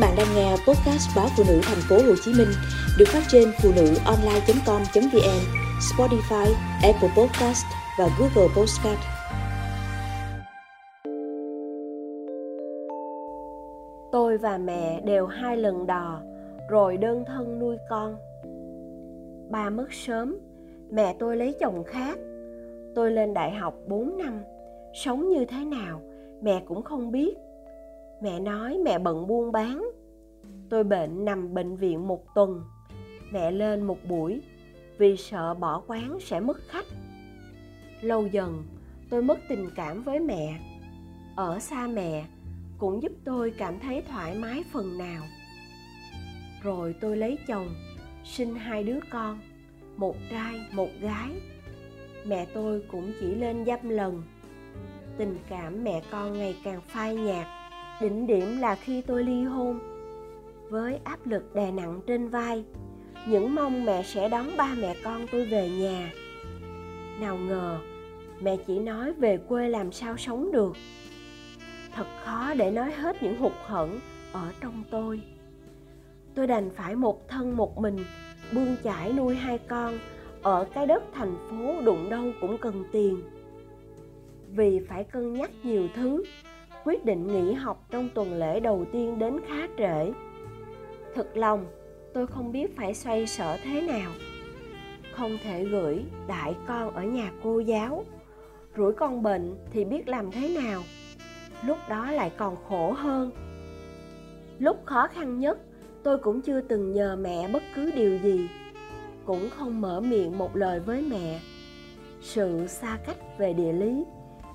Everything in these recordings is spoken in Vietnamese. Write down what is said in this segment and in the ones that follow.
bạn đang nghe podcast báo phụ nữ thành phố Hồ Chí Minh được phát trên phụ nữ online.com.vn, Spotify, Apple Podcast và Google Podcast. Tôi và mẹ đều hai lần đò, rồi đơn thân nuôi con. Ba mất sớm, mẹ tôi lấy chồng khác. Tôi lên đại học 4 năm, sống như thế nào mẹ cũng không biết mẹ nói mẹ bận buôn bán tôi bệnh nằm bệnh viện một tuần. Mẹ lên một buổi, vì sợ bỏ quán sẽ mất khách. Lâu dần, tôi mất tình cảm với mẹ. Ở xa mẹ, cũng giúp tôi cảm thấy thoải mái phần nào. Rồi tôi lấy chồng, sinh hai đứa con, một trai, một gái. Mẹ tôi cũng chỉ lên dăm lần. Tình cảm mẹ con ngày càng phai nhạt, đỉnh điểm là khi tôi ly hôn với áp lực đè nặng trên vai. Những mong mẹ sẽ đón ba mẹ con tôi về nhà. Nào ngờ, mẹ chỉ nói về quê làm sao sống được. Thật khó để nói hết những hụt hẫng ở trong tôi. Tôi đành phải một thân một mình bươn chải nuôi hai con ở cái đất thành phố đụng đâu cũng cần tiền. Vì phải cân nhắc nhiều thứ, quyết định nghỉ học trong tuần lễ đầu tiên đến khá trễ thật lòng, tôi không biết phải xoay sở thế nào. Không thể gửi đại con ở nhà cô giáo. Rủi con bệnh thì biết làm thế nào? Lúc đó lại còn khổ hơn. Lúc khó khăn nhất, tôi cũng chưa từng nhờ mẹ bất cứ điều gì. Cũng không mở miệng một lời với mẹ. Sự xa cách về địa lý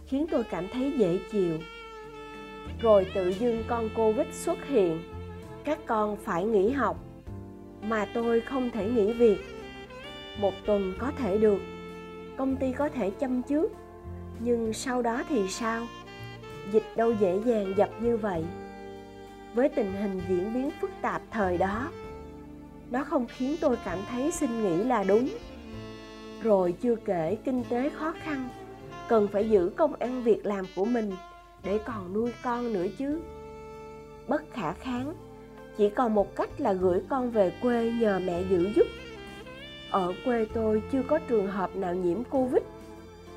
khiến tôi cảm thấy dễ chịu. Rồi tự dưng con covid xuất hiện các con phải nghỉ học mà tôi không thể nghỉ việc. Một tuần có thể được, công ty có thể chăm trước, nhưng sau đó thì sao? Dịch đâu dễ dàng dập như vậy. Với tình hình diễn biến phức tạp thời đó, nó không khiến tôi cảm thấy xin nghỉ là đúng. Rồi chưa kể kinh tế khó khăn, cần phải giữ công ăn việc làm của mình để còn nuôi con nữa chứ. Bất khả kháng chỉ còn một cách là gửi con về quê nhờ mẹ giữ giúp. Ở quê tôi chưa có trường hợp nào nhiễm covid.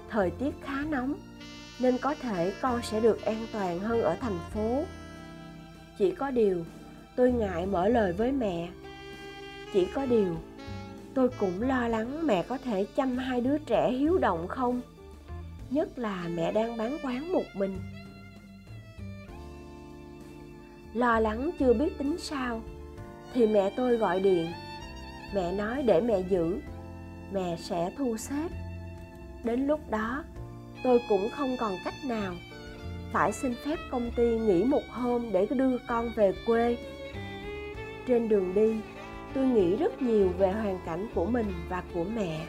Thời tiết khá nóng, nên có thể con sẽ được an toàn hơn ở thành phố. Chỉ có điều, tôi ngại mở lời với mẹ. Chỉ có điều, tôi cũng lo lắng mẹ có thể chăm hai đứa trẻ hiếu động không? Nhất là mẹ đang bán quán một mình lo lắng chưa biết tính sao. Thì mẹ tôi gọi điện. Mẹ nói để mẹ giữ. Mẹ sẽ thu xếp. Đến lúc đó, tôi cũng không còn cách nào. Phải xin phép công ty nghỉ một hôm để đưa con về quê. Trên đường đi, tôi nghĩ rất nhiều về hoàn cảnh của mình và của mẹ.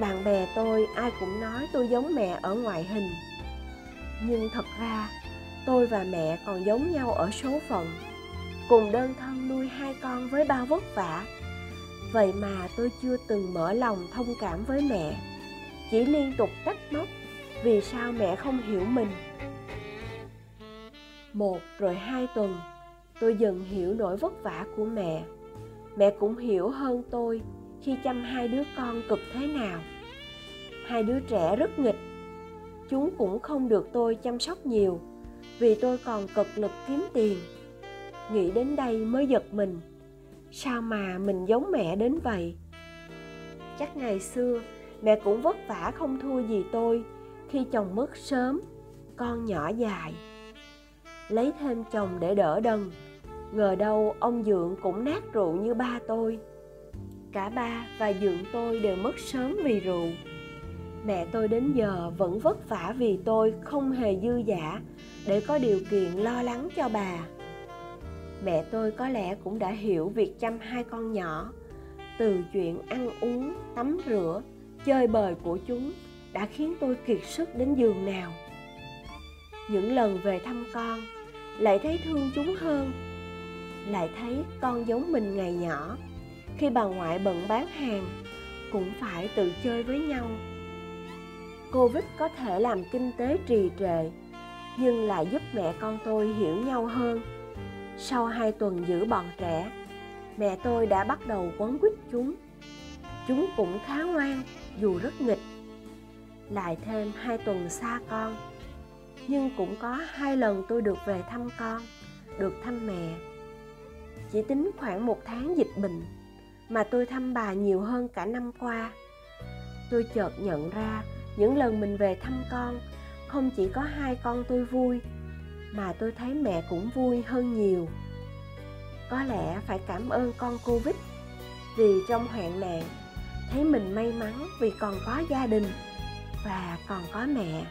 Bạn bè tôi ai cũng nói tôi giống mẹ ở ngoại hình. Nhưng thật ra tôi và mẹ còn giống nhau ở số phận, cùng đơn thân nuôi hai con với bao vất vả. Vậy mà tôi chưa từng mở lòng thông cảm với mẹ, chỉ liên tục trách móc vì sao mẹ không hiểu mình. Một rồi hai tuần, tôi dần hiểu nỗi vất vả của mẹ. Mẹ cũng hiểu hơn tôi khi chăm hai đứa con cực thế nào. Hai đứa trẻ rất nghịch, chúng cũng không được tôi chăm sóc nhiều vì tôi còn cực lực kiếm tiền. Nghĩ đến đây mới giật mình. Sao mà mình giống mẹ đến vậy? Chắc ngày xưa, mẹ cũng vất vả không thua gì tôi khi chồng mất sớm, con nhỏ dài. Lấy thêm chồng để đỡ đần, ngờ đâu ông dượng cũng nát rượu như ba tôi. Cả ba và dượng tôi đều mất sớm vì rượu. Mẹ tôi đến giờ vẫn vất vả vì tôi không hề dư giả để có điều kiện lo lắng cho bà. Mẹ tôi có lẽ cũng đã hiểu việc chăm hai con nhỏ, từ chuyện ăn uống, tắm rửa, chơi bời của chúng đã khiến tôi kiệt sức đến giường nào. Những lần về thăm con, lại thấy thương chúng hơn, lại thấy con giống mình ngày nhỏ. Khi bà ngoại bận bán hàng, cũng phải tự chơi với nhau. Covid có thể làm kinh tế trì trệ nhưng lại giúp mẹ con tôi hiểu nhau hơn. Sau hai tuần giữ bọn trẻ, mẹ tôi đã bắt đầu quấn quýt chúng. Chúng cũng khá ngoan, dù rất nghịch. Lại thêm hai tuần xa con, nhưng cũng có hai lần tôi được về thăm con, được thăm mẹ. Chỉ tính khoảng một tháng dịch bệnh mà tôi thăm bà nhiều hơn cả năm qua. Tôi chợt nhận ra những lần mình về thăm con không chỉ có hai con tôi vui, mà tôi thấy mẹ cũng vui hơn nhiều. Có lẽ phải cảm ơn con covid, vì trong hoạn nạn, thấy mình may mắn vì còn có gia đình và còn có mẹ.